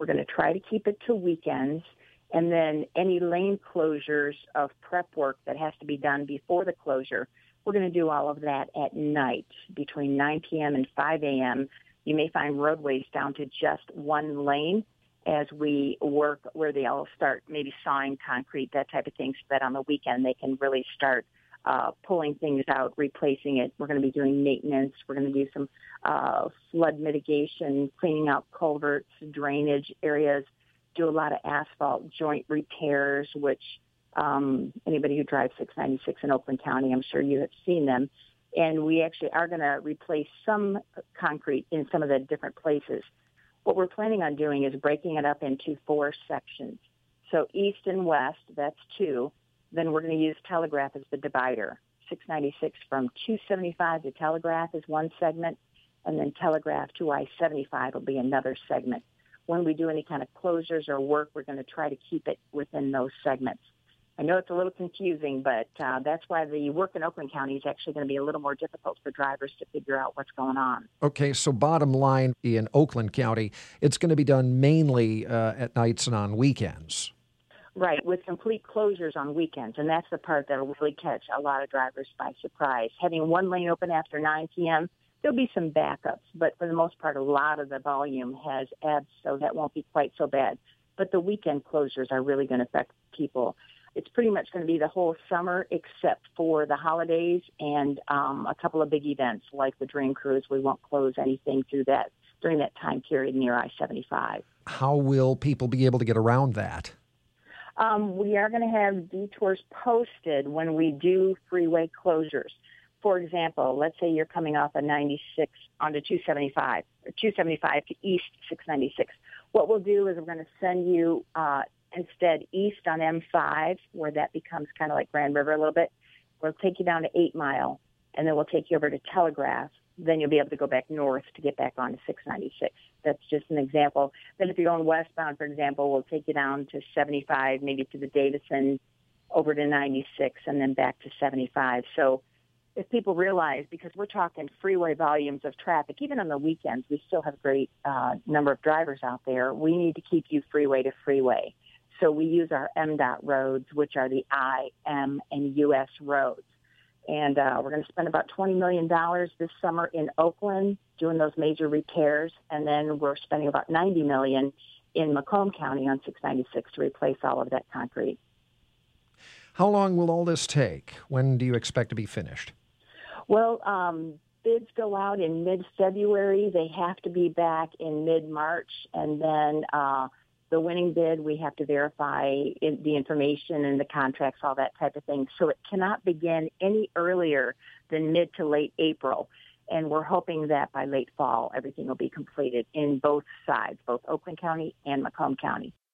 We're going to try to keep it to weekends. And then any lane closures of prep work that has to be done before the closure, we're going to do all of that at night between 9 p.m. and 5 a.m. You may find roadways down to just one lane as we work where they all start maybe sawing concrete, that type of thing, so that on the weekend they can really start uh, pulling things out, replacing it. We're going to be doing maintenance. We're going to do some uh, flood mitigation, cleaning out culverts, drainage areas, do a lot of asphalt joint repairs, which um, anybody who drives 696 in Oakland County, I'm sure you have seen them. And we actually are going to replace some concrete in some of the different places. What we're planning on doing is breaking it up into four sections. So east and west, that's two. Then we're going to use Telegraph as the divider. 696 from 275 to Telegraph is one segment, and then Telegraph to I-75 will be another segment. When we do any kind of closures or work, we're going to try to keep it within those segments. I know it's a little confusing, but uh, that's why the work in Oakland County is actually going to be a little more difficult for drivers to figure out what's going on. Okay, so bottom line in Oakland County, it's going to be done mainly uh, at nights and on weekends. Right, with complete closures on weekends, and that's the part that'll really catch a lot of drivers by surprise. Having one lane open after 9 p.m., there'll be some backups, but for the most part, a lot of the volume has ebbed, so that won't be quite so bad. But the weekend closures are really going to affect people it's pretty much going to be the whole summer except for the holidays and um, a couple of big events like the Dream Cruise. We won't close anything through that during that time period near I-75. How will people be able to get around that? Um, we are going to have detours posted when we do freeway closures. For example, let's say you're coming off a 96 onto 275 or 275 to East 696. What we'll do is we're going to send you uh, instead east on M5, where that becomes kind of like Grand River a little bit. We'll take you down to 8 Mile, and then we'll take you over to Telegraph. Then you'll be able to go back north to get back onto 696. That's just an example. Then if you're going westbound, for example, we'll take you down to 75, maybe to the Davison, over to 96, and then back to 75. So if people realize, because we're talking freeway volumes of traffic, even on the weekends, we still have a great uh, number of drivers out there. We need to keep you freeway to freeway. So we use our MDOT roads, which are the I, M, and US roads. And uh, we're going to spend about $20 million this summer in Oakland doing those major repairs. And then we're spending about 90 million in Macomb County on 696 to replace all of that concrete. How long will all this take? When do you expect to be finished? Well, um, bids go out in mid-February. They have to be back in mid-March. And then uh, the winning bid, we have to verify the information and the contracts, all that type of thing. So it cannot begin any earlier than mid to late April. And we're hoping that by late fall, everything will be completed in both sides, both Oakland County and Macomb County.